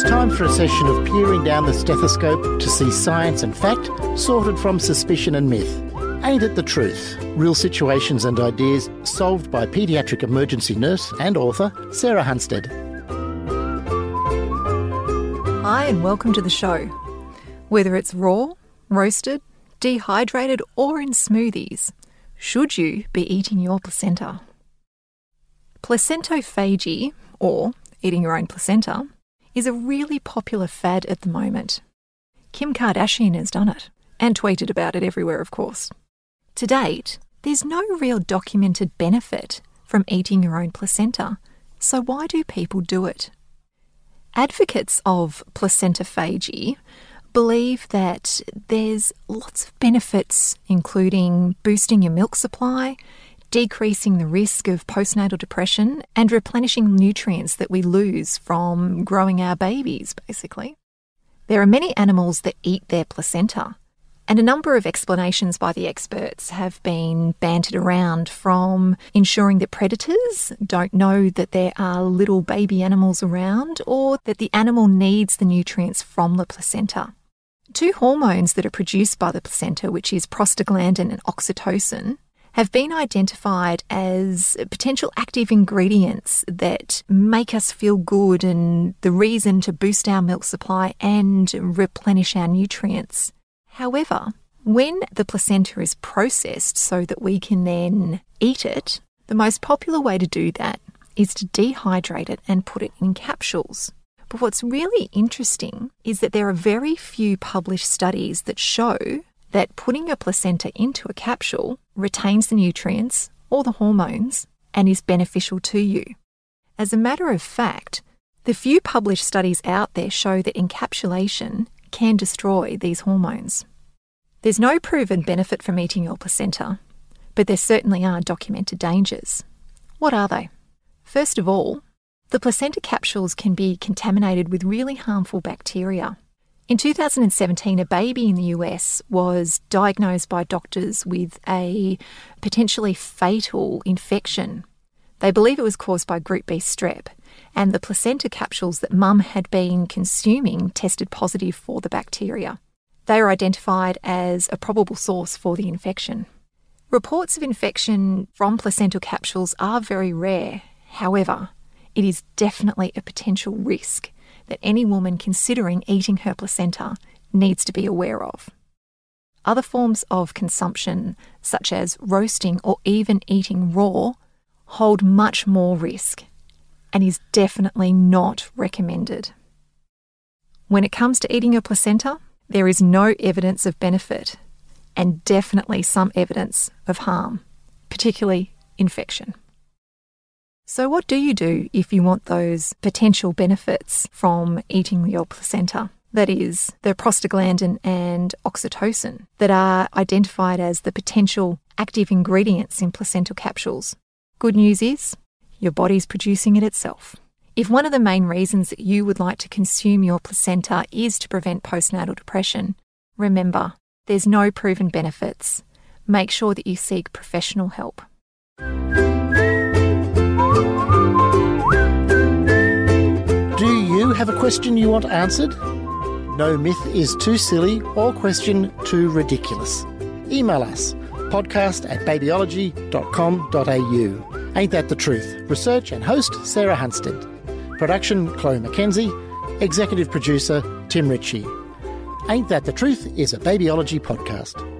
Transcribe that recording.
It's time for a session of peering down the stethoscope to see science and fact sorted from suspicion and myth. Ain't it the truth? Real situations and ideas solved by paediatric emergency nurse and author Sarah Hunstead. Hi, and welcome to the show. Whether it's raw, roasted, dehydrated, or in smoothies, should you be eating your placenta? Placentophagy, or eating your own placenta, is a really popular fad at the moment. Kim Kardashian has done it, and tweeted about it everywhere, of course. To date, there's no real documented benefit from eating your own placenta, so why do people do it? Advocates of placentophagy believe that there's lots of benefits, including boosting your milk supply, decreasing the risk of postnatal depression, and replenishing nutrients that we lose from growing our babies, basically. There are many animals that eat their placenta, and a number of explanations by the experts have been bantered around from ensuring that predators don't know that there are little baby animals around or that the animal needs the nutrients from the placenta. Two hormones that are produced by the placenta, which is prostaglandin and oxytocin, have been identified as potential active ingredients that make us feel good and the reason to boost our milk supply and replenish our nutrients. However, when the placenta is processed so that we can then eat it, the most popular way to do that is to dehydrate it and put it in capsules. But what's really interesting is that there are very few published studies that show that putting your placenta into a capsule retains the nutrients or the hormones and is beneficial to you. As a matter of fact, the few published studies out there show that encapsulation can destroy these hormones. There's no proven benefit from eating your placenta, but there certainly are documented dangers. What are they? First of all, the placenta capsules can be contaminated with really harmful bacteria. In 2017, a baby in the US was diagnosed by doctors with a potentially fatal infection. They believe it was caused by group B strep, and the placenta capsules that mum had been consuming tested positive for the bacteria. They are identified as a probable source for the infection. Reports of infection from placental capsules are very rare. However, it is definitely a potential risk that any woman considering eating her placenta needs to be aware of. Other forms of consumption, such as roasting or even eating raw, hold much more risk and is definitely not recommended. When it comes to eating your placenta, there is no evidence of benefit and definitely some evidence of harm, particularly infection. So, what do you do if you want those potential benefits from eating your placenta? That is, the prostaglandin and oxytocin that are identified as the potential active ingredients in placental capsules. Good news is, your body's producing it itself. If one of the main reasons that you would like to consume your placenta is to prevent postnatal depression, remember, there's no proven benefits. Make sure that you seek professional help. Have a question you want answered? No myth is too silly or question too ridiculous. Email us podcast at babyology.com.au. Ain't that the truth? Research and host Sarah Hunstead. Production Chloe McKenzie. Executive producer Tim Ritchie. Ain't That the Truth is a Babyology podcast.